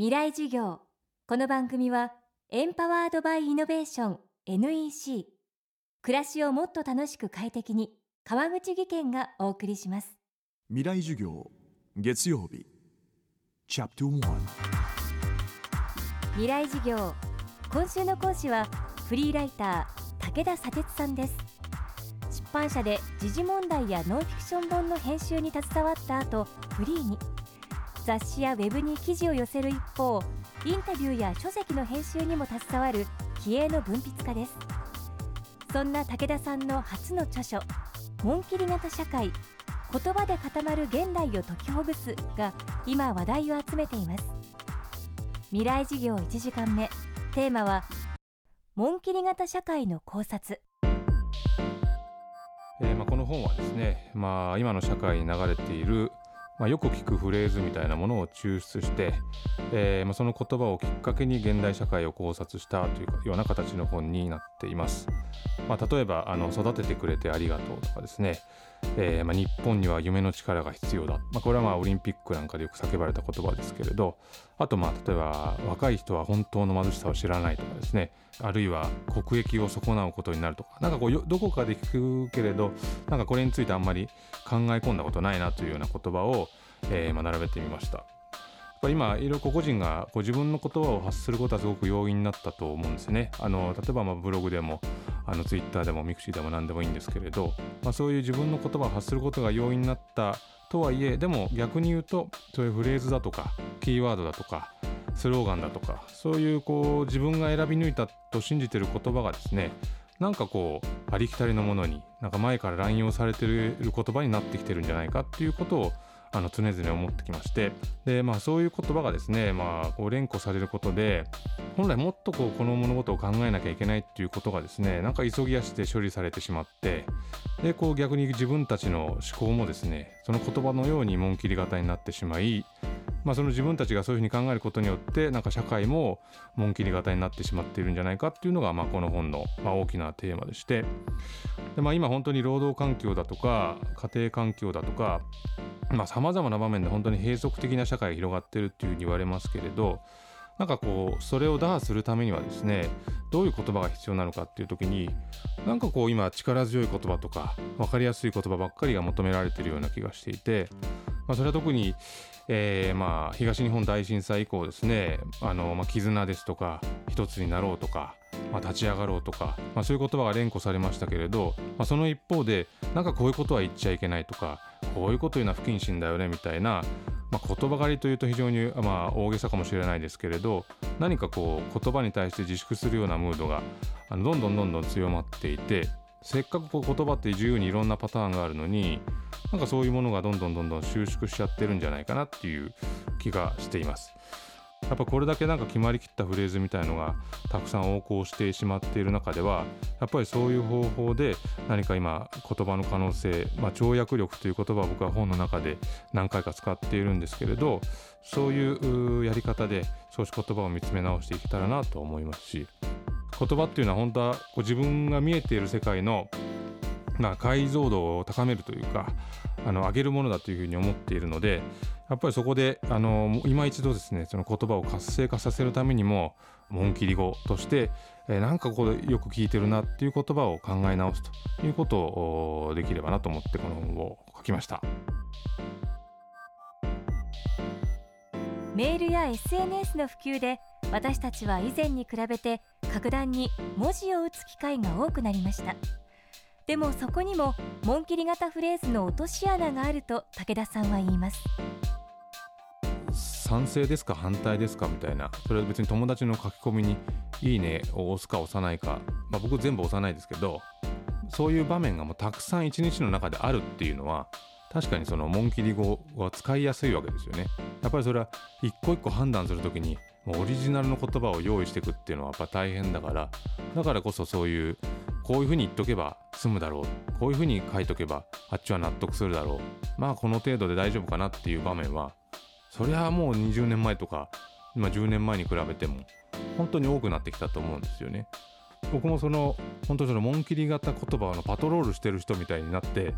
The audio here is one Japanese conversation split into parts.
未来授業。この番組はエンパワードバイイノベーション NEC 暮らしをもっと楽しく快適に川口義賢がお送りします。未来授業月曜日。チャプト1未来授業。今週の講師はフリーライター武田砂鉄さんです。出版社で時事問題やノンフィクション本の編集に携わった後フリーに雑誌やウェブに記事を寄せる一方インタビューや書籍の編集にも携わる気鋭の文筆家です。そんな武田さんの初の著書「紋切り型社会言葉で固まる現代を解きほぐす」が今話題を集めています。未来事業1時間目テーマは紋切り型社会の考察。えーまあ、この本はですね、まあ、今の社会に流れている、まあ、よく聞くフレーズみたいなものを抽出して、えーまあ、その言葉をきっかけに現代社会を考察したというような形の本になっています。まあ、例えばあの育ててくれてありがとうとかですね、えーまあ、日本には夢の力が必要だ、まあ、これはまあオリンピックなんかでよく叫ばれた言葉ですけれど。あとまあ例えば若い人は本当の貧しさを知らないとかですね。あるいは国益を損なうことになるとか。なんかこうどこかで聞くけれどなんかこれについてあんまり考え込んだことないなというような言葉を、えーま、並べてみました。今いろいろ個々人がこ自分の言葉を発することはすごく容易になったと思うんですね。あの例えばまブログでもあのツイッターでもミクシーでも何でもいいんですけれど、まあ、そういう自分の言葉を発することが容易になったとはいえでも逆に言うとそういうフレーズだとかキーワードだとかスローガンだとかそういうこう自分が選び抜いたと信じてる言葉がですねなんかこうありきたりのものになんか前から乱用されてる言葉になってきてるんじゃないかっていうことをあの常々思ってきましてで、まあ、そういう言葉がですね、まあ、こう連呼されることで本来もっとこうこの物事を考えなきゃいけないっていうことがですねなんか急ぎ足で処理されてしまってでこう逆に自分たちの思考もですねその言葉のように紋切り型になってしまいまあ、その自分たちがそういうふうに考えることによってなんか社会も紋切り型になってしまっているんじゃないかっていうのが、まあ、この本の、まあ、大きなテーマでして。で、まあ、今本当に労働環境だとか家庭環境だとかさまざ、まな場面で本当に閉塞的な社会が広がってるっていうふうに言われますけれどなんかこうそれを打破するためにはですねどういう言葉が必要なのかっていう時になんかこう今力強い言葉とか分かりやすい言葉ばっかりが求められているような気がしていて、まあ、それは特にえー、まあ東日本大震災以降ですねあの、まあ、絆ですとか一つになろうとか、まあ、立ち上がろうとか、まあ、そういう言葉が連呼されましたけれど、まあ、その一方でなんかこういうことは言っちゃいけないとかこういうこと言うのは不謹慎だよねみたいな、まあ、言葉狩りというと非常に、まあ、大げさかもしれないですけれど何かこう言葉に対して自粛するようなムードがあのどんどんどんどん強まっていてせっかくこう言葉って自由にいろんなパターンがあるのになんかそういうものがどんどんどんどん収縮しちゃってるんじゃないかなっていう気がしています。やっぱこれだけなんか決まりきったフレーズみたいのがたくさん横行してしまっている中ではやっぱりそういう方法で何か今言葉の可能性、まあ、跳躍力という言葉を僕は本の中で何回か使っているんですけれどそういうやり方で少し言葉を見つめ直していけたらなと思いますし言葉っていうのは本当はこう自分が見えている世界のまあ、解像度を高めるというかあの上げるものだというふうに思っているのでやっぱりそこであの今一度ですねその言葉を活性化させるためにも紋切り語として、えー、なんかここでよく聞いてるなっていう言葉を考え直すということをできればなと思ってこの本を書きました。メールや SNS の普及で私たちは以前に比べて格段に文字を打つ機会が多くなりました。でもそこにも紋切り型フレーズの落とし穴があると武田さんは言います。賛成ですか反対ですかみたいなそれは別に友達の書き込みに「いいね」を押すか押さないか、まあ、僕全部押さないですけどそういう場面がもうたくさん一日の中であるっていうのは確かにその紋切り語は使いやすいわけですよね。やっぱりそれは一個一個判断するときにオリジナルの言葉を用意していくっていうのはやっぱ大変だからだからこそそういうこういうふうに言っとけば済むだろうこういうふうに書いとけばあっちは納得するだろうまあこの程度で大丈夫かなっていう場面はそりゃもう20年前とか今10年前に比べても本当に多くなってきたと思うんですよね。僕もその本当その紋切り型言葉のパトロールしてる人みたいになって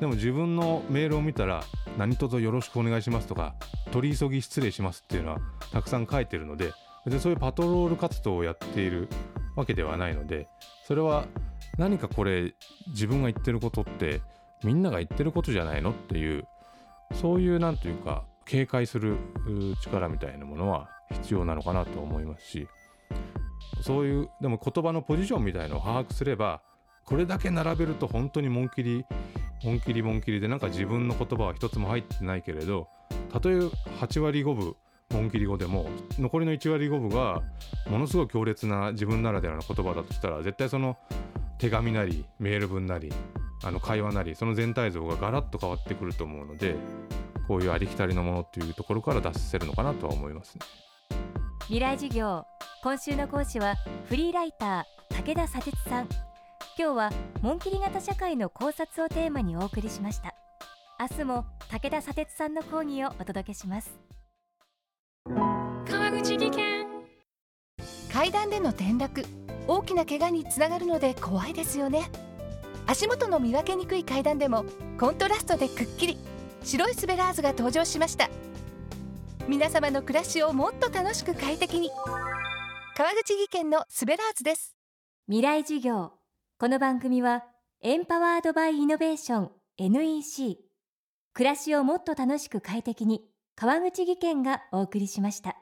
でも自分のメールを見たら「何卒よろしくお願いします」とか「取り急ぎ失礼します」っていうのはたくさん書いてるのででそういうパトロール活動をやっているわけではないのでそれは何かこれ自分が言ってることってみんなが言ってることじゃないのっていうそういうなんというか警戒する力みたいなものは必要なのかなと思いますしそういうでも言葉のポジションみたいのを把握すればこれだけ並べると本当に紋切り紋切り紋切りでなんか自分の言葉は一つも入ってないけれどたとえ8割5分紋切り語でも残りの1割5分がものすごい強烈な自分ならではの言葉だとしたら絶対その手紙なりメール文なりあの会話なりその全体像がガラッと変わってくると思うのでこういうありきたりのものっていうところから脱せるのかなとは思いますね。未来授業。今週の講師はフリーライター武田砂鉄さん。今日は紋切り型社会の考察をテーマにお送りしました。明日も武田砂鉄さんの講義をお届けします。川口技研。階段での転落。大きな怪我につながるので怖いですよね。足元の見分けにくい階段でもコントラストでくっきり。白いスベラーズが登場しました皆様の暮らしをもっと楽しく快適に。川口技研のスベラーズです。未来授業。この番組はエンパワードバイイノベーション NEC 暮らしをもっと楽しく快適に川口技研がお送りしました。